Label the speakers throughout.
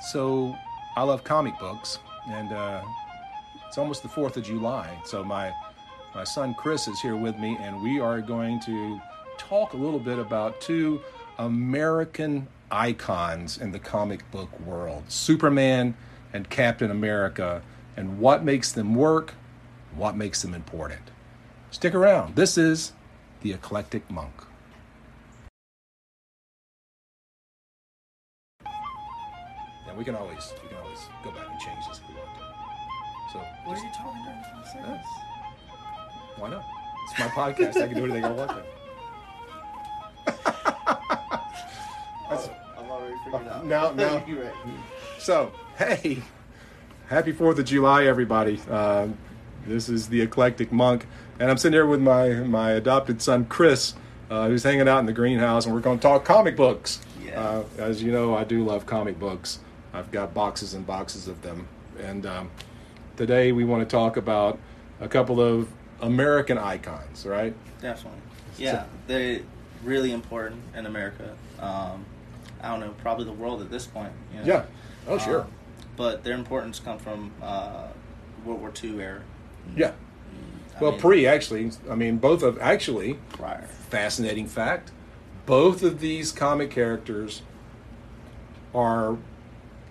Speaker 1: So I love comic books, and uh, it's almost the Fourth of July. So my my son Chris is here with me, and we are going to talk a little bit about two American icons in the comic book world: Superman and Captain America, and what makes them work, what makes them important. Stick around. This is the Eclectic Monk. We can always we can always go back and change this if we want to. So
Speaker 2: What are you talking during five seconds?
Speaker 1: why not? It's my podcast. I can do anything I want to.
Speaker 2: Oh, I'm already figured out.
Speaker 1: Now- now-
Speaker 2: You're right.
Speaker 1: So, hey, happy 4th of July, everybody. Um, this is the Eclectic Monk, and I'm sitting here with my, my adopted son, Chris, uh, who's hanging out in the greenhouse, and we're going to talk comic books.
Speaker 2: Yeah.
Speaker 1: Uh, as you know, I do love comic books. I've got boxes and boxes of them. And um, today we want to talk about a couple of American icons, right?
Speaker 2: Definitely. Yeah, they're really important in America. Um, I don't know, probably the world at this point. You know?
Speaker 1: Yeah. Oh, sure.
Speaker 2: Um, but their importance come from uh, World War II era.
Speaker 1: yeah.
Speaker 2: I
Speaker 1: Well,
Speaker 2: mean,
Speaker 1: pre, actually. I mean, both of, actually,
Speaker 2: prior.
Speaker 1: fascinating fact both of these comic characters are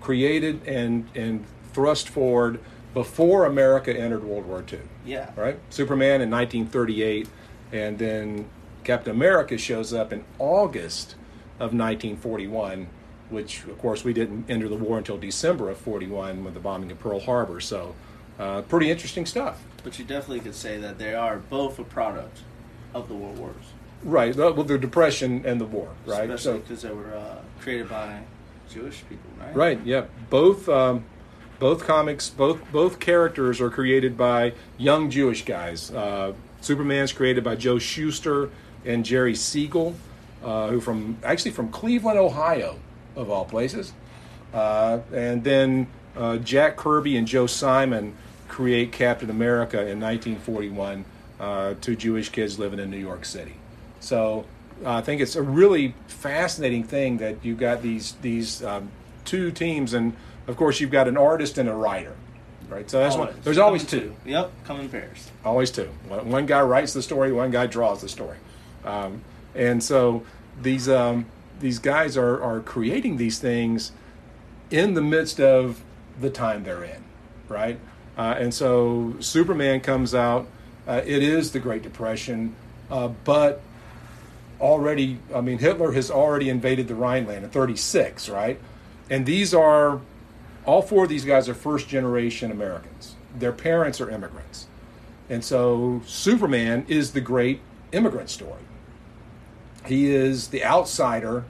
Speaker 1: created and and thrust forward before America entered World War II.
Speaker 2: Yeah.
Speaker 1: Right? Superman in 1938 and then Captain America shows up in August of 1941 which of course we didn't enter the war until December of 41 with the bombing of Pearl Harbor so uh, pretty interesting stuff.
Speaker 2: But you definitely could say that they are both a product of the world wars.
Speaker 1: Right, well, the depression and the war, right?
Speaker 2: Especially because they were uh, created by Jewish people, right?
Speaker 1: Right. Yeah. Both um, both comics, both both characters are created by young Jewish guys. Uh, Superman's created by Joe Shuster and Jerry Siegel, uh, who from actually from Cleveland, Ohio, of all places. Uh, and then uh, Jack Kirby and Joe Simon create Captain America in 1941. Uh, two Jewish kids living in New York City. So uh, I think it's a really fascinating thing that you've got these these um, two teams, and of course you've got an artist and a writer, right? So that's one. There's always
Speaker 2: Come
Speaker 1: two.
Speaker 2: Yep, come in pairs.
Speaker 1: Always two. One one guy writes the story, one guy draws the story, um, and so these um, these guys are are creating these things in the midst of the time they're in, right? Uh, and so Superman comes out. Uh, it is the Great Depression, uh, but already, I mean, Hitler has already invaded the Rhineland in 36, right? And these are, all four of these guys are first generation Americans. Their parents are immigrants. And so Superman is the great immigrant story. He is the outsider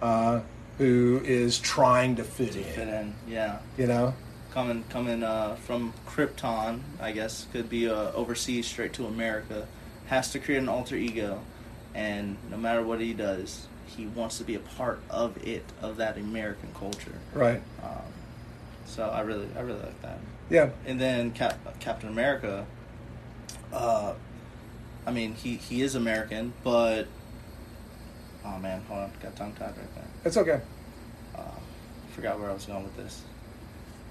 Speaker 1: uh, who is trying to fit
Speaker 2: Fit
Speaker 1: in,
Speaker 2: in, yeah.
Speaker 1: you know?
Speaker 2: Coming, coming uh, from Krypton, I guess, could be uh, overseas straight to America. Has to create an alter ego, and no matter what he does, he wants to be a part of it, of that American culture.
Speaker 1: Right.
Speaker 2: Um, so I really, I really like that.
Speaker 1: Yeah.
Speaker 2: And then Cap- Captain America. Uh, I mean, he he is American, but oh man, hold on, got tongue tied right there.
Speaker 1: It's okay.
Speaker 2: Uh, forgot where I was going with this.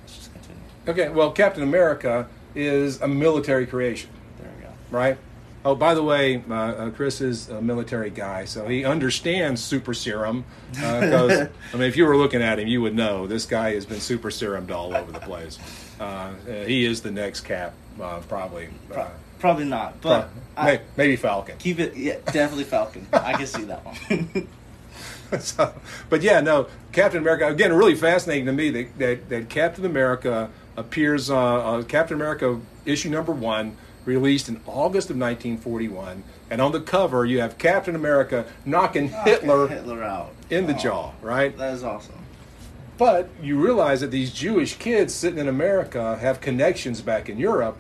Speaker 2: Let's just continue.
Speaker 1: Okay, well, Captain America is a military creation.
Speaker 2: There we go.
Speaker 1: right? Oh, by the way, uh, uh, Chris is a military guy, so he understands super serum. Because I mean, if you were looking at him, you would know this guy has been super serumed all over the place. Uh, uh, he is the next Cap, uh, probably. Uh,
Speaker 2: Pro- probably not, but
Speaker 1: pro-
Speaker 2: I,
Speaker 1: may- maybe Falcon.
Speaker 2: keep it. Yeah, definitely Falcon. I can see that one.
Speaker 1: so, but yeah, no, Captain America again. Really fascinating to me that that, that Captain America appears. Uh, uh, Captain America issue number one, released in August of 1941, and on the cover you have Captain America knocking Hitler
Speaker 2: Hitler out
Speaker 1: in the
Speaker 2: Oh,
Speaker 1: jaw, right?
Speaker 2: That is awesome.
Speaker 1: But you realize that these Jewish kids sitting in America have connections back in Europe.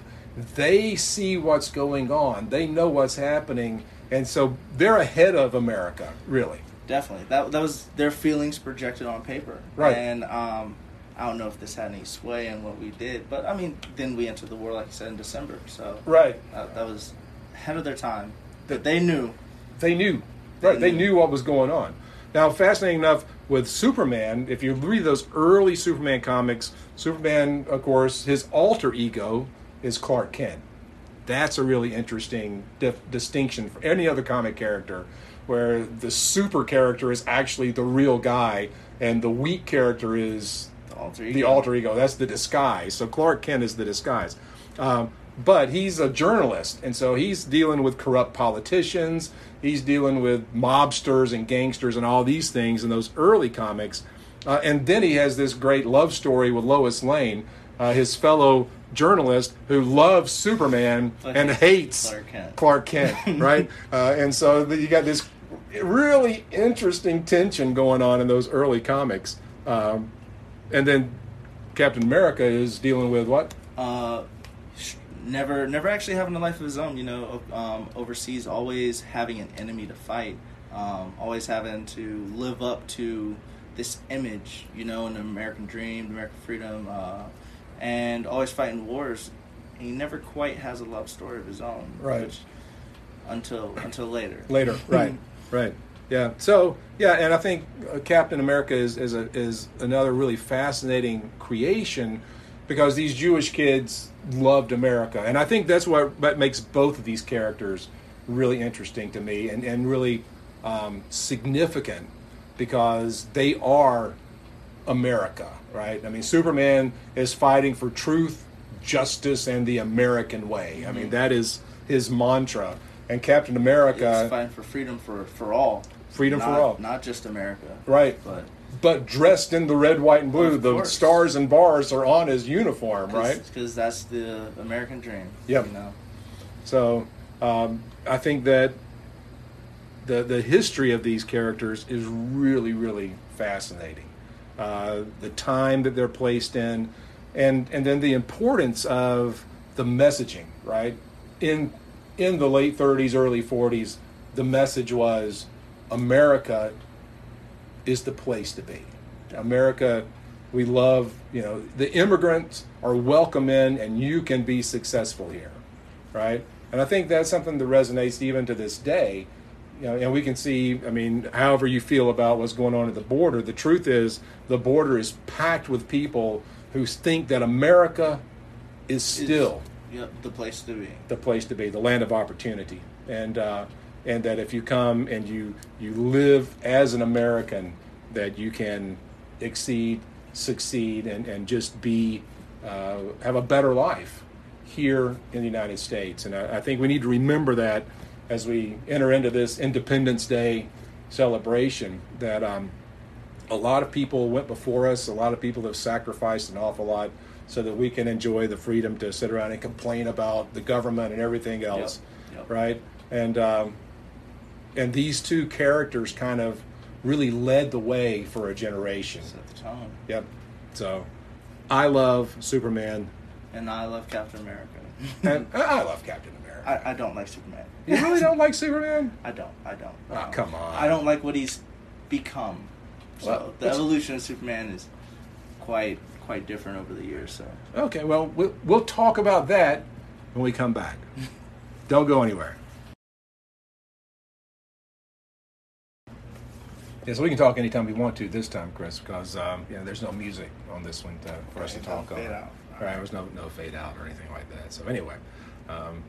Speaker 1: They see what's going on. They know what's happening, and so they're ahead of America, really.
Speaker 2: Definitely. That that was their feelings projected on paper.
Speaker 1: Right.
Speaker 2: And um, I don't know if this had any sway in what we did, but I mean, then we entered the war, like you said, in December. So
Speaker 1: Right.
Speaker 2: that, that was ahead of their time. That they knew.
Speaker 1: They knew. Right. They
Speaker 2: knew.
Speaker 1: knew what was going on. Now, fascinating enough, with Superman, if you read those early Superman comics, Superman, of course, his alter ego is Clark Kent. That's a really interesting dif- distinction for any other comic character, where the super character is actually the real guy, and the weak character is
Speaker 2: alter ego.
Speaker 1: the alter ego. That's the disguise. So Clark Kent is the disguise. Um, but he's a journalist, and so he's dealing with corrupt politicians. He's dealing with mobsters and gangsters and all these things in those early comics. Uh, and then he has this great love story with Lois Lane, uh, his fellow journalist who loves Superman and
Speaker 2: hates
Speaker 1: hates
Speaker 2: Clark Kent.
Speaker 1: Clark Kent, right? uh, and so the, you got this really interesting tension going on in those early comics. Um, and then Captain America is dealing with what?
Speaker 2: uh, never never actually having a life of his own. You know, um, overseas, always having an enemy to fight, um, always having to live up to this image. You know, an American dream, American freedom, uh, and always fighting wars. He never quite has a love story of his own,
Speaker 1: Right.
Speaker 2: which- until until later.
Speaker 1: Later, right, right, yeah. So yeah, and I think uh, Captain America is is a, is another really fascinating creation because these Jewish kids loved America, and I think that's what what makes both of these characters really interesting to me and and really um, significant because they are America, right? I mean, Superman is fighting for truth, justice, and the American way. I mean, that is his mantra. And Captain America,
Speaker 2: He's fighting for freedom for for all.
Speaker 1: Freedom for all.
Speaker 2: not just America.
Speaker 1: right?
Speaker 2: But
Speaker 1: But dressed in the red, white, and blue. The
Speaker 2: course.
Speaker 1: stars and bars are on his uniform, right?
Speaker 2: Because that's the American dream.
Speaker 1: Yep.
Speaker 2: You know.
Speaker 1: So um, I think that the the history of these characters is really really fascinating. Uh, the time that they're placed in, and and then the importance of the messaging. Right in in the late 30s, early 40s, the message was America is the place to be. America, we love, you know, the immigrants are welcome in and you can be successful here, right? And I think that's something that resonates even to this day. You know, and we can see, I mean, however you feel about what's going on at the border, the truth is the border is packed with people who think that America is still
Speaker 2: The place to be.
Speaker 1: the place to be, the land of opportunity, and uh, and that if you come and you you live as an American, that you can exceed, succeed, and and just be uh, have a better life here in the United States. And I, I think we need to remember that as we enter into this Independence Day celebration. That um, a lot of people went before us. A lot of people have sacrificed an awful lot so that we can enjoy the freedom to sit around and complain about the government and everything else,
Speaker 2: Yep.
Speaker 1: right? And um, and these two characters kind of really led the way for a generation.
Speaker 2: Set the tone.
Speaker 1: Yep. So I love Superman,
Speaker 2: And I love Captain America.
Speaker 1: and uh, I love Captain America.
Speaker 2: I, I don't like Superman.
Speaker 1: you really don't like Superman?
Speaker 2: I don't. I don't.
Speaker 1: Oh, come on.
Speaker 2: I don't like what he's become. So
Speaker 1: Well,
Speaker 2: the evolution of Superman is quite quite different over the years. So
Speaker 1: Okay, well, we'll we'll talk about that when we come back. Don't go anywhere. Yeah, so we can talk anytime we want to this time, Chris, because um, you know there's no music on this one to, for us to
Speaker 2: Right,
Speaker 1: talk
Speaker 2: no
Speaker 1: on.
Speaker 2: fade out.
Speaker 1: Right, there's no no fade out or anything like that. So anyway, um,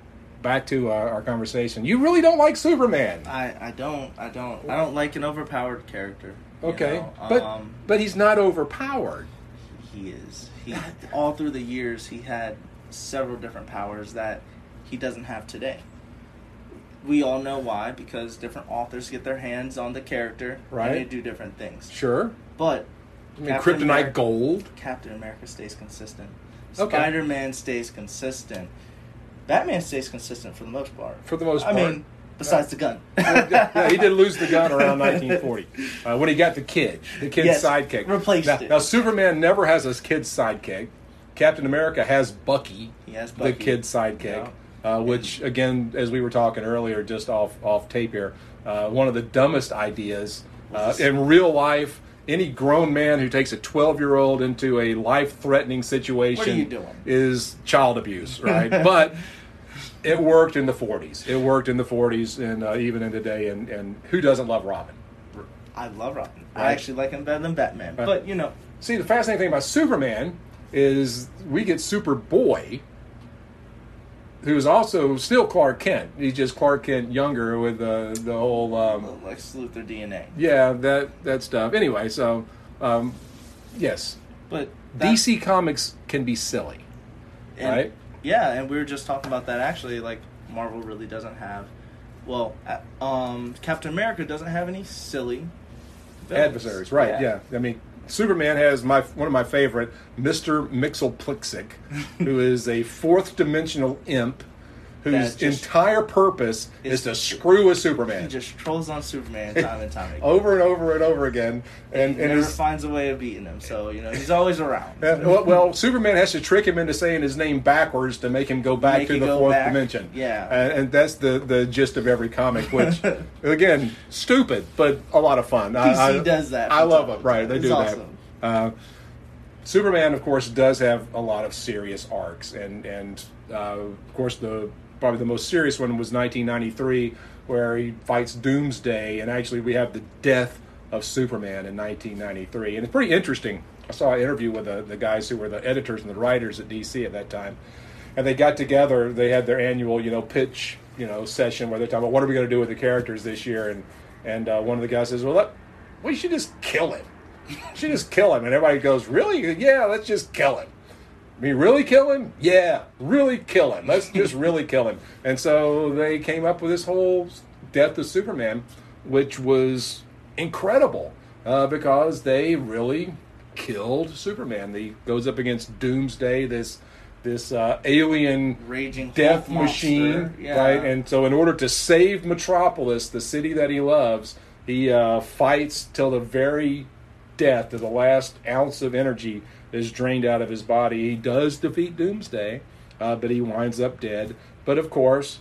Speaker 1: back to our, our conversation. You really don't like Superman,
Speaker 2: I, I don't I don't I don't like an overpowered character. you
Speaker 1: okay?
Speaker 2: know?
Speaker 1: But
Speaker 2: um,
Speaker 1: but he's not overpowered.
Speaker 2: He is he all through the years he had several different powers that he doesn't have today. We all know why because different authors get their hands on the character
Speaker 1: Right.
Speaker 2: and they do different things.
Speaker 1: Sure,
Speaker 2: But
Speaker 1: I mean
Speaker 2: Captain
Speaker 1: Kryptonite
Speaker 2: America-
Speaker 1: Gold.
Speaker 2: Captain America stays consistent.
Speaker 1: Okay.
Speaker 2: Spider Man stays consistent. Batman stays consistent for the most part.
Speaker 1: For the most
Speaker 2: I
Speaker 1: part.
Speaker 2: mean, besides the gun.
Speaker 1: yeah, he did lose the gun around 1940 uh, when he got the kid, the kid's
Speaker 2: Yes,
Speaker 1: sidekick.
Speaker 2: replaced
Speaker 1: now,
Speaker 2: it.
Speaker 1: Now, Superman never has his kid's sidekick. Captain America has Bucky,
Speaker 2: He has
Speaker 1: the kid's sidekick, uh, which, again, as we were talking earlier, just off off tape here, uh, one of the dumbest ideas uh, in real life. Any grown man who takes a 12 year old into a life threatening situation is child abuse, right? but it worked in the 40s. It worked in the 40s and uh, even in today. And, and who doesn't love Robin?
Speaker 2: I love Robin.
Speaker 1: Right.
Speaker 2: I actually like him better than Batman.
Speaker 1: Right.
Speaker 2: But you know,
Speaker 1: See, the fascinating thing about Superman is we get Superboy, who's also still Clark Kent. He's just Clark Kent younger with the the whole um,
Speaker 2: Lex Luthor DNA.
Speaker 1: yeah that that stuff. Anyway, so um, yes,
Speaker 2: But that-
Speaker 1: DC Comics can be silly,
Speaker 2: and-
Speaker 1: right?
Speaker 2: Yeah, and we were just talking about that. Actually, like Marvel really doesn't have. Well, um, Captain America doesn't have any silly villains.
Speaker 1: adversaries, right? Yeah. I mean, Superman has my one of my favorite, Mister Mxyzptlk, who is a fourth dimensional imp. Whose entire purpose is, to screw with Superman.
Speaker 2: He just trolls on Superman time and time again.
Speaker 1: over and over and over again, and
Speaker 2: he
Speaker 1: and
Speaker 2: never
Speaker 1: his,
Speaker 2: finds a way of beating him. So you know he's always around.
Speaker 1: Well, well, Superman has to trick him into saying his name backwards to make him go back
Speaker 2: Make
Speaker 1: to the fourth
Speaker 2: back.
Speaker 1: dimension.
Speaker 2: Yeah.
Speaker 1: and, and that's the the gist of every comic. Which, again, stupid but a lot of fun. I-
Speaker 2: DC
Speaker 1: I,
Speaker 2: does that
Speaker 1: I love it. Right, they
Speaker 2: It's
Speaker 1: do
Speaker 2: awesome.
Speaker 1: that. Uh, Superman, of course, does have a lot of serious arcs, and and uh, of course the probably the most serious one was 1993, where he fights Doomsday, and actually we have the death of Superman in 1993, and it's pretty interesting. I saw an interview with the, the guys who were the editors and the writers at DC at that time, and they got together. They had their annual, you know, pitch, you know, session where they're talking about what are we going to do with the characters this year, and and uh, one of the guys says, well, let, we should just kill him. We should just kill him, and everybody goes, really? Yeah, let's just kill him. Mean, really kill him? Yeah, really kill him. Let's just really kill him. And so they came up with this whole death of Superman, which was incredible uh, because they really killed Superman. He goes up against Doomsday, this this uh, alien
Speaker 2: Raging
Speaker 1: death machine,
Speaker 2: Yeah.
Speaker 1: right? And so, in order to save Metropolis, the city that he loves, he uh, fights till the very death, to the last ounce of energy is drained out of his body. He does defeat Doomsday, uh, but he winds up dead. But of course,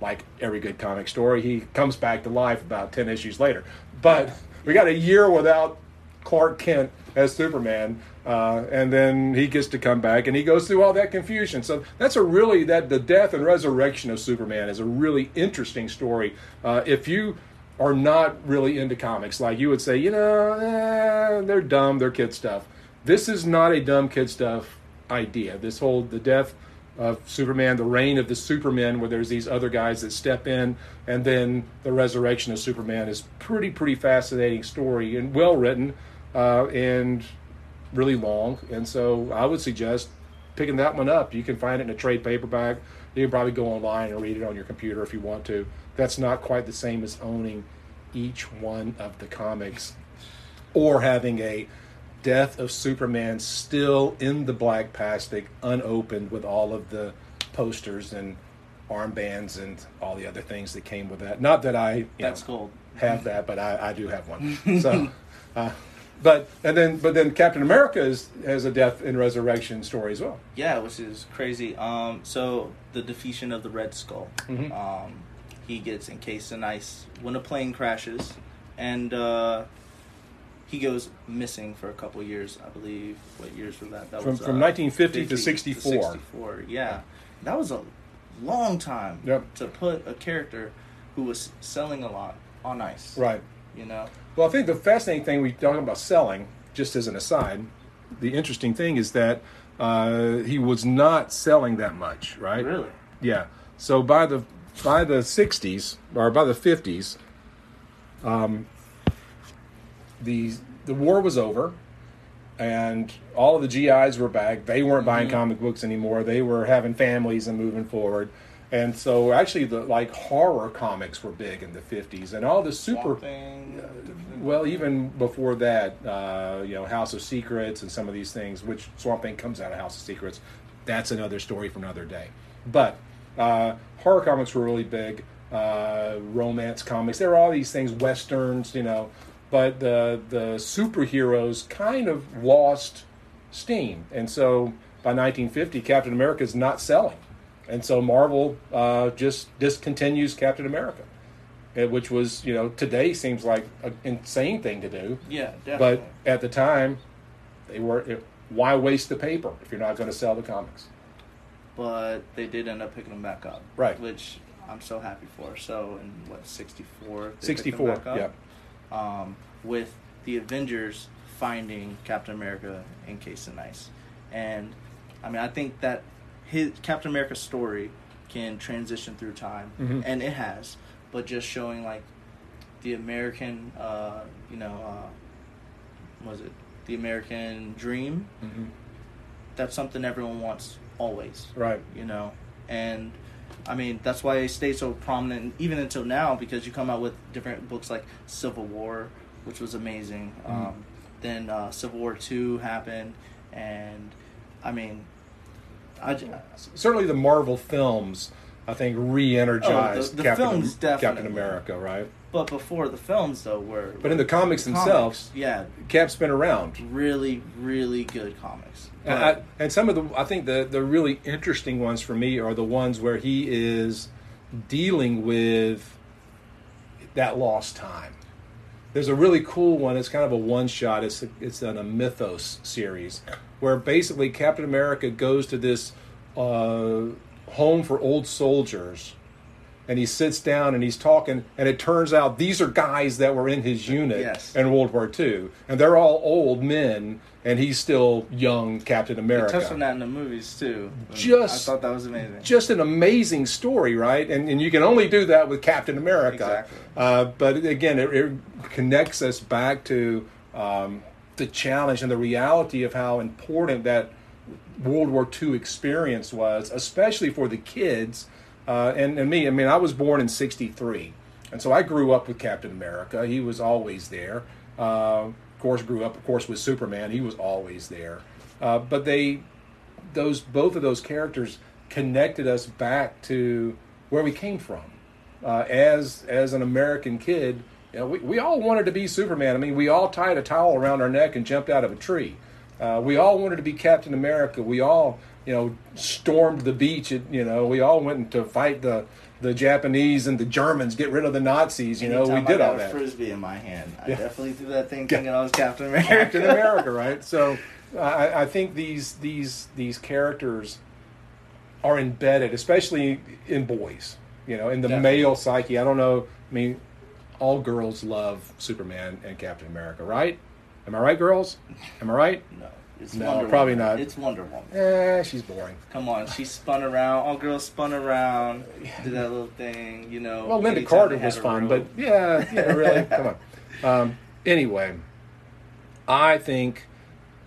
Speaker 1: like every good comic story, he comes back to life about 10 issues later. But we got a year without Clark Kent as Superman, uh, and then he gets to come back and he goes through all that confusion. So that's a really, that the death and resurrection of Superman is a really interesting story. Uh, if you are not really into comics, like you would say, you know, eh, they're dumb, they're kid stuff. This is not a dumb kid stuff idea. This whole, the death of Superman, the reign of the Supermen, where there's these other guys that step in, and then the resurrection of Superman is pretty, pretty fascinating story and well written, uh, and really long. And so I would suggest picking that one up. You can find it in a trade paperback. You can probably go online and read it on your computer if you want to. That's not quite the same as owning each one of the comics or having a death of Superman still in the black plastic, unopened with all of the posters and armbands and all the other things that came with that. Not that I
Speaker 2: that's
Speaker 1: know,
Speaker 2: gold.
Speaker 1: have that, but I, I do have one. So, uh, but and then but then Captain America is, has a death and resurrection story as well.
Speaker 2: Yeah, which is crazy. Um, so the defeation of the Red Skull.
Speaker 1: Mhm.
Speaker 2: Um, he gets encased in ice when a plane crashes, and uh, he goes missing for a couple years. I believe. What years was that? That
Speaker 1: From-
Speaker 2: was
Speaker 1: from 1950 to 64.
Speaker 2: 64. Yeah, that was a long time
Speaker 1: Yep.
Speaker 2: to put a character who was selling a lot on ice.
Speaker 1: Right.
Speaker 2: You know.
Speaker 1: Well, I think the fascinating thing we talking about selling, just as an aside, the interesting thing is that uh, he was not selling that much, right?
Speaker 2: Really.
Speaker 1: Yeah. So by the by the '60s or by the '50s, um, the the war was over, and all of the GIs were back. They weren't buying comic books anymore. They were having families and moving forward. And so, actually, the like horror comics were big in the '50s, and all the super
Speaker 2: Thing,
Speaker 1: well, even before that, uh, you know, House of Secrets and some of these things, which Swamp Thing comes out of House of Secrets, that's another story for another day. But uh, horror comics were really big, uh, romance comics. There were all these things, westerns, you know. But the the superheroes kind of lost steam, and so by 1950, Captain America is not selling, and so Marvel uh, just discontinues Captain America uh, which was you know today seems like an insane thing to do
Speaker 2: Yeah, definitely.
Speaker 1: but at the time they were it, why waste the paper if you're not going to sell the comics
Speaker 2: but they did end up picking them back up.
Speaker 1: Right.
Speaker 2: Which I'm so happy for. So in what 64? they picked them
Speaker 1: 64 yeah
Speaker 2: um, with the Avengers finding Captain America encased in ice, and I mean I think that his Captain America's story can transition through time,
Speaker 1: Mhm.
Speaker 2: and it has, but just showing like the American, uh, you know, uh, was it the American dream?
Speaker 1: Mhm.
Speaker 2: That's something everyone wants always
Speaker 1: Right.
Speaker 2: you know and i mean that's why it stayed so prominent even until now because you come out with different books like civil war which was amazing
Speaker 1: Mhm.
Speaker 2: um, then uh, civil war 2 happened and i mean I, j-
Speaker 1: Certainly, the Marvel films, I think, re-energized
Speaker 2: Oh, the- the
Speaker 1: Captain, Captain. America, right?
Speaker 2: But before the films though were
Speaker 1: But in the comics themselves,
Speaker 2: yeah
Speaker 1: Cap's been around.
Speaker 2: really really good comics
Speaker 1: And, I, and some of the, I think the the really interesting ones for me are the ones where he is dealing with that lost time. There's a really cool one. It's kind of a one shot. It's it's in a Mythos series where basically Captain America goes to this uh, home for old soldiers, and he sits down and he's talking, and it turns out these are guys that were in his unit
Speaker 2: Yes.
Speaker 1: in World War II, and they're all old men, and he's still young Captain
Speaker 2: They
Speaker 1: America.
Speaker 2: touched on that in the movies too
Speaker 1: Just-
Speaker 2: i thought that was amazing
Speaker 1: just an amazing story, right? And and you can only do that with Captain America.
Speaker 2: Exactly.
Speaker 1: Uh, but again, it, it connects us back to um, the challenge and the reality of how important that World War II experience was, especially for the kids uh, and, and me. I mean, I was born in '63, and so I grew up with Captain America. He was always there. Uh, of course, grew up, of course, with Superman. He was always there. Uh, but they those both of those characters connected us back to where we came from uh, as as an American kid. You know, we, we all wanted to be Superman. I mean, we all tied a towel around our neck and jumped out of a tree. Uh, we all wanted to be Captain America. We all, you know, stormed the beach. At, you know, we all went to fight the the Japanese and the Germans, get rid of the Nazis. You know, we did all
Speaker 2: a
Speaker 1: that.
Speaker 2: frisbee in my hand. I
Speaker 1: Yeah.
Speaker 2: definitely threw that thing thinking I was Captain America.
Speaker 1: Captain America, right? So I, I think these these these characters are embedded, especially in boys. You know, in the
Speaker 2: Definitely.
Speaker 1: male psyche. I don't know. I mean, all girls love Superman and Captain America, right? Am I right, girls? Am I right?
Speaker 2: No, it's
Speaker 1: No,
Speaker 2: Wonder
Speaker 1: probably
Speaker 2: Woman.
Speaker 1: not.
Speaker 2: It's Wonder Woman.
Speaker 1: Eh, she's boring.
Speaker 2: Come on, she spun around. All girls spun around, did that little thing, you know.
Speaker 1: Well,
Speaker 2: Lynda
Speaker 1: Carter was fun, but yeah, yeah, really, come on. Um, anyway, I think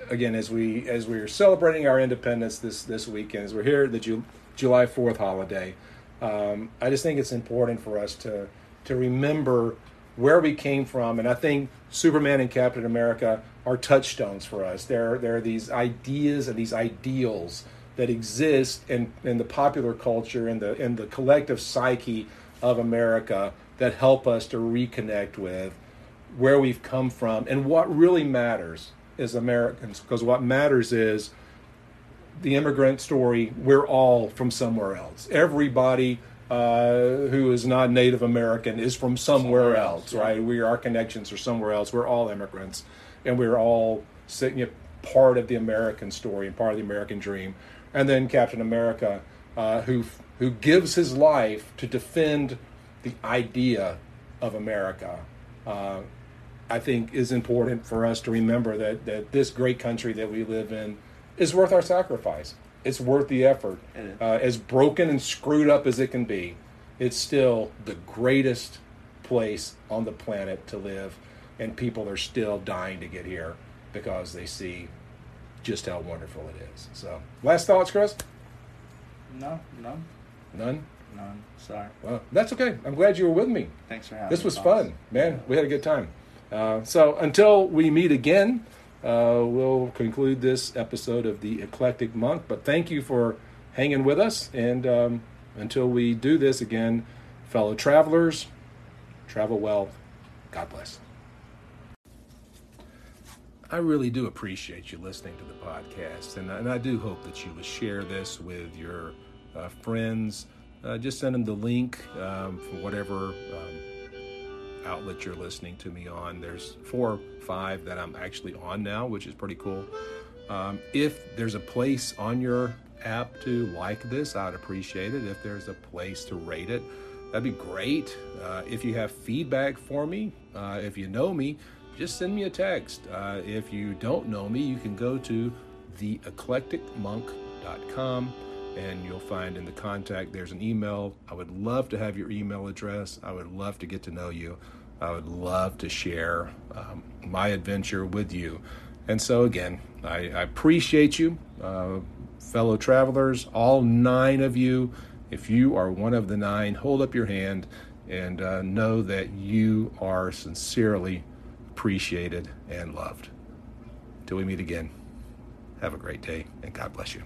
Speaker 1: again as we as we're celebrating our independence this this weekend, as we're here the Ju- July Fourth holiday, um, I just think it's important for us to to remember where we came from, and I think Superman and Captain America are touchstones for us. There there are these ideas and these ideals that exist in, in the popular culture and the in the collective psyche of America that help us to reconnect with where we've come from and what really matters as Americans. Because what matters is the immigrant story. We're all from somewhere else. Everybody uh, who is not Native American is from somewhere,
Speaker 2: Somewhere
Speaker 1: else,
Speaker 2: else, yeah.
Speaker 1: right? We our connections are somewhere else. We're all immigrants, and we're all sitting, you know, part of the American story and part of the American dream. And then Captain America, uh, who who gives his life to defend the idea of America. Uh, I think is important for us to remember that that this great country that we live in is worth our sacrifice. It's worth the effort. Uh, as broken and screwed up as it can be, it's still the greatest place on the planet to live, and people are still dying to get here because they see just how wonderful it is. So, last thoughts, Chris?
Speaker 2: No, none.
Speaker 1: None.
Speaker 2: none. Sorry.
Speaker 1: Well, that's okay. I'm glad you were with me.
Speaker 2: Thanks for having
Speaker 1: This was fun, man. We had a good time. Uh, so until we meet again, uh, we'll conclude this episode of the Eclectic Monk. But thank you for hanging with us. And um, until we do this again, fellow travelers, travel well. God bless. I really do appreciate you listening to the podcast, and, and I do hope that you would share this with your uh, friends. Uh, just send them the link um, for whatever um, outlet you're listening to me on. There's four or five that I'm actually on now, which is pretty cool. Um, if there's a place on your app to like this, I'd appreciate it. If there's a place to rate it, that'd be great. Uh, if you have feedback for me, Uh, if you know me, just send me a text. Uh, if you don't know me, you can go to theeclecticmonk.com and you'll find in the contact there's an email. I would love to have your email address. I would love to get to know you. I would love to share um, my adventure with you. And so, again, I, I appreciate you, uh, fellow travelers, all nine of you. If you are one of the nine, hold up your hand and uh, know that you are sincerely appreciated and loved. Till we meet again, have a great day and God bless you.